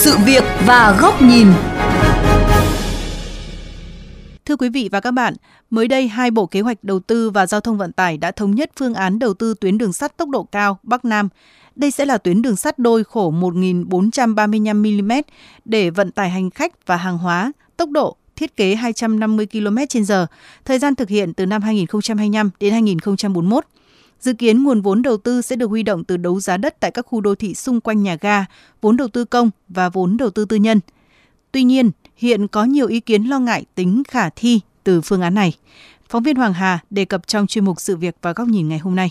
sự việc và góc nhìn. Thưa quý vị và các bạn, mới đây hai Bộ Kế hoạch Đầu tư và Giao thông Vận tải đã thống nhất phương án đầu tư tuyến đường sắt tốc độ cao Bắc Nam. Đây sẽ là tuyến đường sắt đôi khổ 1.435 mm để vận tải hành khách và hàng hóa, tốc độ thiết kế 250 km/h, thời gian thực hiện từ năm 2025 đến 2041. Dự kiến nguồn vốn đầu tư sẽ được huy động từ đấu giá đất tại các khu đô thị xung quanh nhà ga, vốn đầu tư công và vốn đầu tư tư nhân. Tuy nhiên, hiện có nhiều ý kiến lo ngại tính khả thi từ phương án này. Phóng viên Hoàng Hà đề cập trong chuyên mục sự việc và góc nhìn ngày hôm nay.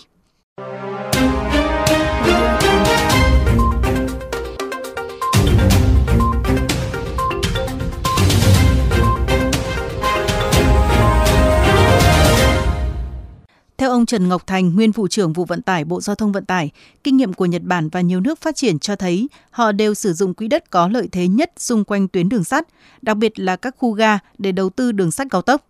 Ông Trần Ngọc Thành, nguyên vụ trưởng vụ vận tải Bộ Giao thông Vận tải, kinh nghiệm của Nhật Bản và nhiều nước phát triển cho thấy họ đều sử dụng quỹ đất có lợi thế nhất xung quanh tuyến đường sắt, đặc biệt là các khu ga để đầu tư đường sắt cao tốc.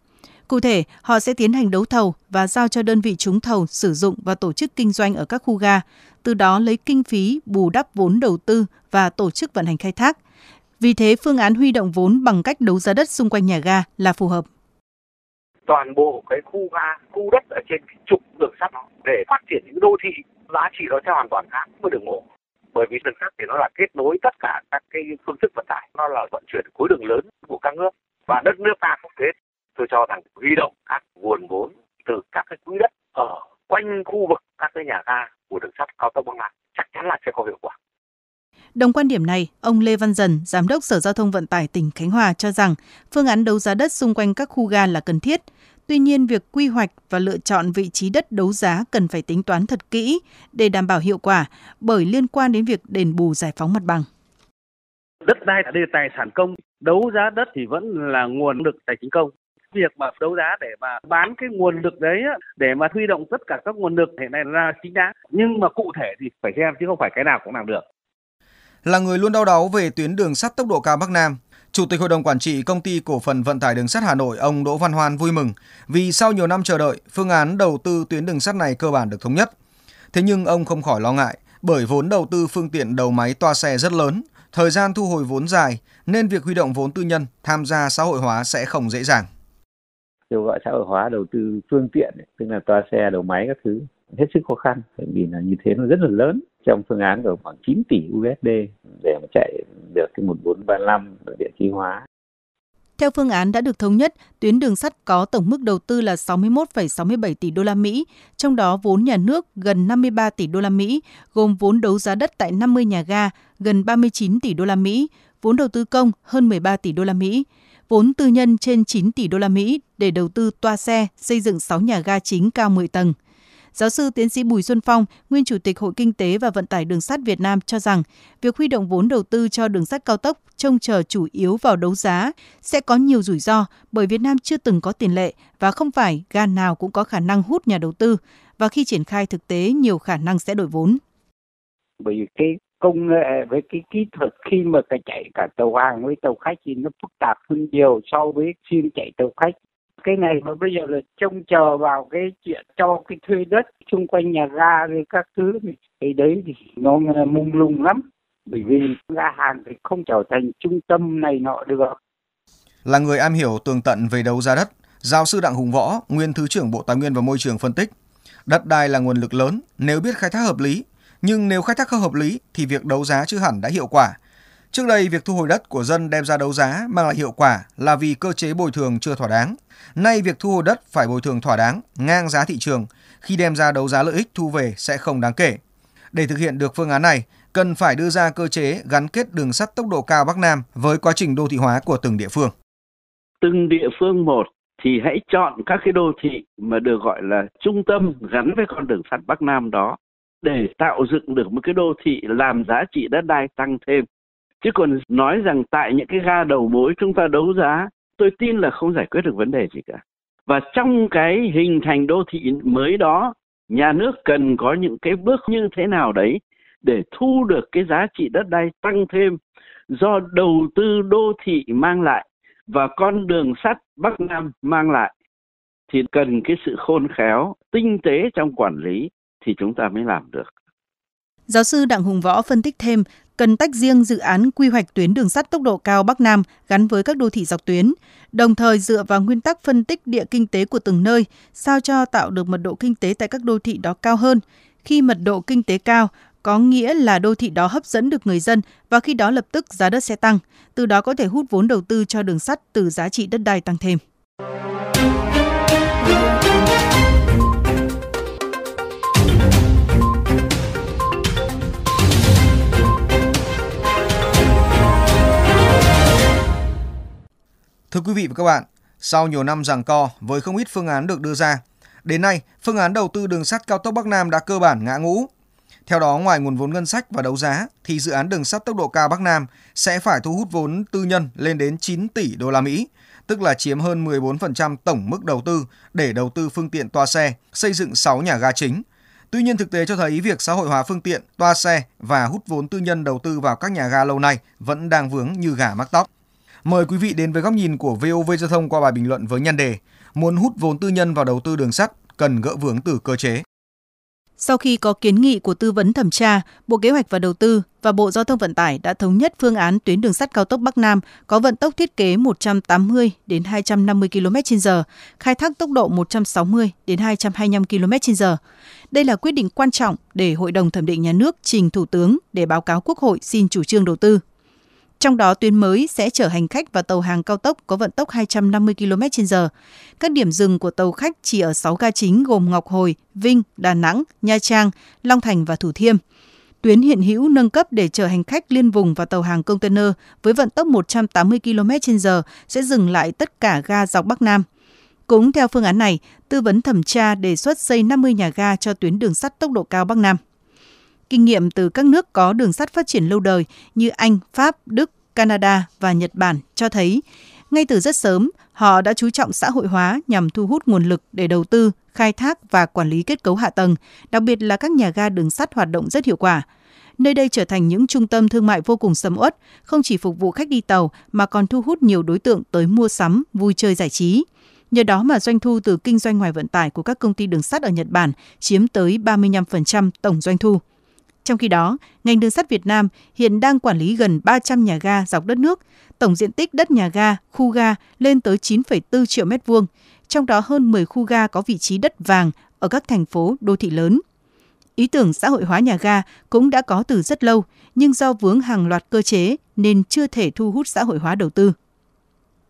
Cụ thể, họ sẽ tiến hành đấu thầu và giao cho đơn vị trúng thầu sử dụng và tổ chức kinh doanh ở các khu ga, từ đó lấy kinh phí bù đắp vốn đầu tư và tổ chức vận hành khai thác. Vì thế, phương án huy động vốn bằng cách đấu giá đất xung quanh nhà ga là phù hợp toàn bộ cái khu ga, khu đất ở trên cái trục đường sắt đó để phát triển những đô thị giá trị nó sẽ hoàn toàn khác với đường bộ. Bởi vì đường sắt thì nó là kết nối tất cả các cái phương thức vận tải, nó là vận chuyển khối đường lớn của các nước và đất nước ta cũng thế. Tôi cho rằng huy động các nguồn vốn từ các cái quỹ đất ở quanh khu vực các cái nhà ga của đường sắt cao tốc Bắc Nam chắc chắn là sẽ có hiệu quả. Đồng quan điểm này, ông Lê Văn Dần, Giám đốc Sở Giao thông Vận tải tỉnh Khánh Hòa cho rằng phương án đấu giá đất xung quanh các khu ga là cần thiết. Tuy nhiên, việc quy hoạch và lựa chọn vị trí đất đấu giá cần phải tính toán thật kỹ để đảm bảo hiệu quả bởi liên quan đến việc đền bù giải phóng mặt bằng. Đất đai là tài sản công, đấu giá đất thì vẫn là nguồn lực tài chính công việc mà đấu giá để mà bán cái nguồn lực đấy để mà huy động tất cả các nguồn lực hiện nay là chính đáng nhưng mà cụ thể thì phải xem chứ không phải cái nào cũng làm được là người luôn đau đáu về tuyến đường sắt tốc độ cao Bắc Nam. Chủ tịch Hội đồng Quản trị Công ty Cổ phần Vận tải Đường sắt Hà Nội ông Đỗ Văn Hoan vui mừng vì sau nhiều năm chờ đợi, phương án đầu tư tuyến đường sắt này cơ bản được thống nhất. Thế nhưng ông không khỏi lo ngại bởi vốn đầu tư phương tiện đầu máy toa xe rất lớn, thời gian thu hồi vốn dài nên việc huy động vốn tư nhân tham gia xã hội hóa sẽ không dễ dàng. Kêu gọi xã hội hóa đầu tư phương tiện, tức là toa xe, đầu máy các thứ hết sức khó khăn bởi vì là như thế nó rất là lớn trong phương án của khoảng 9 tỷ USD để mà chạy được cái 1435 điện khí hóa. Theo phương án đã được thống nhất, tuyến đường sắt có tổng mức đầu tư là 61,67 tỷ đô la Mỹ, trong đó vốn nhà nước gần 53 tỷ đô la Mỹ, gồm vốn đấu giá đất tại 50 nhà ga gần 39 tỷ đô la Mỹ, vốn đầu tư công hơn 13 tỷ đô la Mỹ, vốn tư nhân trên 9 tỷ đô la Mỹ để đầu tư toa xe, xây dựng 6 nhà ga chính cao 10 tầng. Giáo sư tiến sĩ Bùi Xuân Phong, nguyên chủ tịch Hội Kinh tế và Vận tải Đường sắt Việt Nam cho rằng, việc huy động vốn đầu tư cho đường sắt cao tốc trông chờ chủ yếu vào đấu giá sẽ có nhiều rủi ro bởi Việt Nam chưa từng có tiền lệ và không phải ga nào cũng có khả năng hút nhà đầu tư và khi triển khai thực tế nhiều khả năng sẽ đổi vốn. Bởi vì cái công nghệ với cái kỹ thuật khi mà cái chạy cả tàu hàng với tàu khách thì nó phức tạp hơn nhiều so với chuyên chạy tàu khách cái này mà bây giờ là trông chờ vào cái chuyện cho cái thuê đất xung quanh nhà ga rồi các thứ thì, đấy thì nó mông lung lắm. Bởi vì ga hàng thì không trở thành trung tâm này nọ được. Là người am hiểu tường tận về đấu giá đất giáo sư đặng hùng võ nguyên thứ trưởng bộ tài nguyên và môi trường phân tích. Đất đai là nguồn lực lớn nếu biết khai thác hợp lý nhưng nếu khai thác không hợp lý thì việc đấu giá chưa hẳn đã hiệu quả. Trước đây, việc thu hồi đất của dân đem ra đấu giá mang lại hiệu quả là vì cơ chế bồi thường chưa thỏa đáng. Nay việc thu hồi đất phải bồi thường thỏa đáng, ngang giá thị trường, khi đem ra đấu giá lợi ích thu về sẽ không đáng kể. Để thực hiện được phương án này, cần phải đưa ra cơ chế gắn kết đường sắt tốc độ cao Bắc Nam với quá trình đô thị hóa của từng địa phương. Từng địa phương một thì hãy chọn các cái đô thị mà được gọi là trung tâm gắn với con đường sắt Bắc Nam đó để tạo dựng được một cái đô thị làm giá trị đất đai tăng thêm chứ còn nói rằng tại những cái ga đầu mối chúng ta đấu giá tôi tin là không giải quyết được vấn đề gì cả và trong cái hình thành đô thị mới đó nhà nước cần có những cái bước như thế nào đấy để thu được cái giá trị đất đai tăng thêm do đầu tư đô thị mang lại và con đường sắt Bắc Nam mang lại thì cần cái sự khôn khéo, tinh tế trong quản lý thì chúng ta mới làm được. Giáo sư Đặng Hùng Võ phân tích thêm, cần tách riêng dự án quy hoạch tuyến đường sắt tốc độ cao Bắc Nam gắn với các đô thị dọc tuyến, đồng thời dựa vào nguyên tắc phân tích địa kinh tế của từng nơi, sao cho tạo được mật độ kinh tế tại các đô thị đó cao hơn. Khi mật độ kinh tế cao, có nghĩa là đô thị đó hấp dẫn được người dân và khi đó lập tức giá đất sẽ tăng, từ đó có thể hút vốn đầu tư cho đường sắt từ giá trị đất đai tăng thêm. Thưa quý vị và các bạn, sau nhiều năm giằng co với không ít phương án được đưa ra, đến nay phương án đầu tư đường sắt cao tốc Bắc Nam đã cơ bản ngã ngũ. Theo đó, ngoài nguồn vốn ngân sách và đấu giá, thì dự án đường sắt tốc độ cao Bắc Nam sẽ phải thu hút vốn tư nhân lên đến 9 tỷ đô la Mỹ, tức là chiếm hơn 14% tổng mức đầu tư để đầu tư phương tiện toa xe, xây dựng 6 nhà ga chính. Tuy nhiên thực tế cho thấy việc xã hội hóa phương tiện, toa xe và hút vốn tư nhân đầu tư vào các nhà ga lâu nay vẫn đang vướng như gà mắc tóc. Mời quý vị đến với góc nhìn của VOV Giao thông qua bài bình luận với nhan đề Muốn hút vốn tư nhân vào đầu tư đường sắt cần gỡ vướng từ cơ chế. Sau khi có kiến nghị của tư vấn thẩm tra, Bộ Kế hoạch và Đầu tư và Bộ Giao thông Vận tải đã thống nhất phương án tuyến đường sắt cao tốc Bắc Nam có vận tốc thiết kế 180 đến 250 km/h, khai thác tốc độ 160 đến 225 km/h. Đây là quyết định quan trọng để Hội đồng thẩm định nhà nước trình Thủ tướng để báo cáo Quốc hội xin chủ trương đầu tư. Trong đó tuyến mới sẽ chở hành khách và tàu hàng cao tốc có vận tốc 250 km/h. Các điểm dừng của tàu khách chỉ ở 6 ga chính gồm Ngọc Hồi, Vinh, Đà Nẵng, Nha Trang, Long Thành và Thủ Thiêm. Tuyến hiện hữu nâng cấp để chở hành khách liên vùng và tàu hàng container với vận tốc 180 km/h sẽ dừng lại tất cả ga dọc Bắc Nam. Cũng theo phương án này, tư vấn thẩm tra đề xuất xây 50 nhà ga cho tuyến đường sắt tốc độ cao Bắc Nam. Kinh nghiệm từ các nước có đường sắt phát triển lâu đời như Anh, Pháp, Đức, Canada và Nhật Bản cho thấy, ngay từ rất sớm, họ đã chú trọng xã hội hóa nhằm thu hút nguồn lực để đầu tư, khai thác và quản lý kết cấu hạ tầng, đặc biệt là các nhà ga đường sắt hoạt động rất hiệu quả. Nơi đây trở thành những trung tâm thương mại vô cùng sầm uất, không chỉ phục vụ khách đi tàu mà còn thu hút nhiều đối tượng tới mua sắm, vui chơi giải trí. Nhờ đó mà doanh thu từ kinh doanh ngoài vận tải của các công ty đường sắt ở Nhật Bản chiếm tới 35% tổng doanh thu. Trong khi đó, ngành đường sắt Việt Nam hiện đang quản lý gần 300 nhà ga dọc đất nước, tổng diện tích đất nhà ga, khu ga lên tới 9,4 triệu mét vuông, trong đó hơn 10 khu ga có vị trí đất vàng ở các thành phố đô thị lớn. Ý tưởng xã hội hóa nhà ga cũng đã có từ rất lâu, nhưng do vướng hàng loạt cơ chế nên chưa thể thu hút xã hội hóa đầu tư.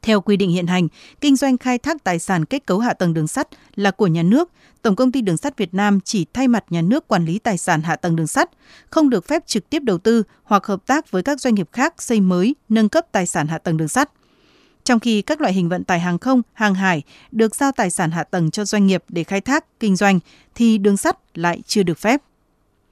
Theo quy định hiện hành, kinh doanh khai thác tài sản kết cấu hạ tầng đường sắt là của nhà nước, Tổng công ty Đường sắt Việt Nam chỉ thay mặt nhà nước quản lý tài sản hạ tầng đường sắt, không được phép trực tiếp đầu tư hoặc hợp tác với các doanh nghiệp khác xây mới, nâng cấp tài sản hạ tầng đường sắt. Trong khi các loại hình vận tải hàng không, hàng hải được giao tài sản hạ tầng cho doanh nghiệp để khai thác, kinh doanh thì đường sắt lại chưa được phép.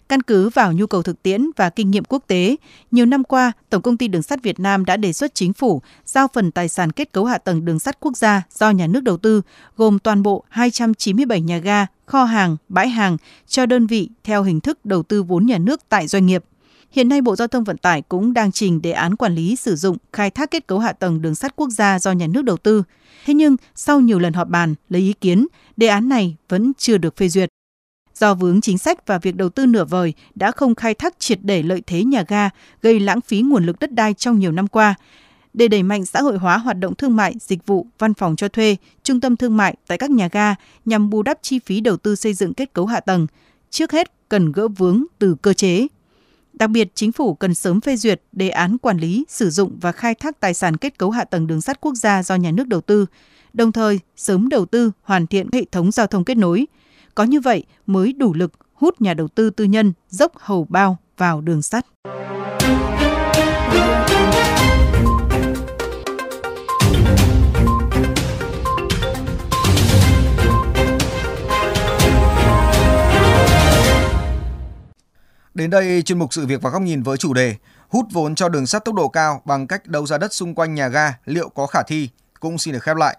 Căn cứ vào nhu cầu thực tiễn và kinh nghiệm quốc tế, nhiều năm qua, Tổng công ty Đường sắt Việt Nam đã đề xuất chính phủ giao phần tài sản kết cấu hạ tầng đường sắt quốc gia do nhà nước đầu tư, gồm toàn bộ 297 nhà ga, kho hàng, bãi hàng cho đơn vị theo hình thức đầu tư vốn nhà nước tại doanh nghiệp. Hiện nay Bộ Giao thông Vận tải cũng đang trình đề án quản lý sử dụng khai thác kết cấu hạ tầng đường sắt quốc gia do nhà nước đầu tư. Thế nhưng, sau nhiều lần họp bàn, lấy ý kiến, đề án này vẫn chưa được phê duyệt. Do vướng chính sách và việc đầu tư nửa vời đã không khai thác triệt để lợi thế nhà ga, gây lãng phí nguồn lực đất đai trong nhiều năm qua. Để đẩy mạnh xã hội hóa hoạt động thương mại, dịch vụ, văn phòng cho thuê, trung tâm thương mại tại các nhà ga nhằm bù đắp chi phí đầu tư xây dựng kết cấu hạ tầng, trước hết cần gỡ vướng từ cơ chế. Đặc biệt, chính phủ cần sớm phê duyệt đề án quản lý, sử dụng và khai thác tài sản kết cấu hạ tầng đường sắt quốc gia do nhà nước đầu tư, đồng thời sớm đầu tư hoàn thiện hệ thống giao thông kết nối, có như vậy mới đủ lực hút nhà đầu tư tư nhân dốc hầu bao vào đường sắt. Đến đây, chuyên mục sự việc và góc nhìn với chủ đề hút vốn cho đường sắt tốc độ cao bằng cách đấu giá đất xung quanh nhà ga liệu có khả thi cũng xin được khép lại.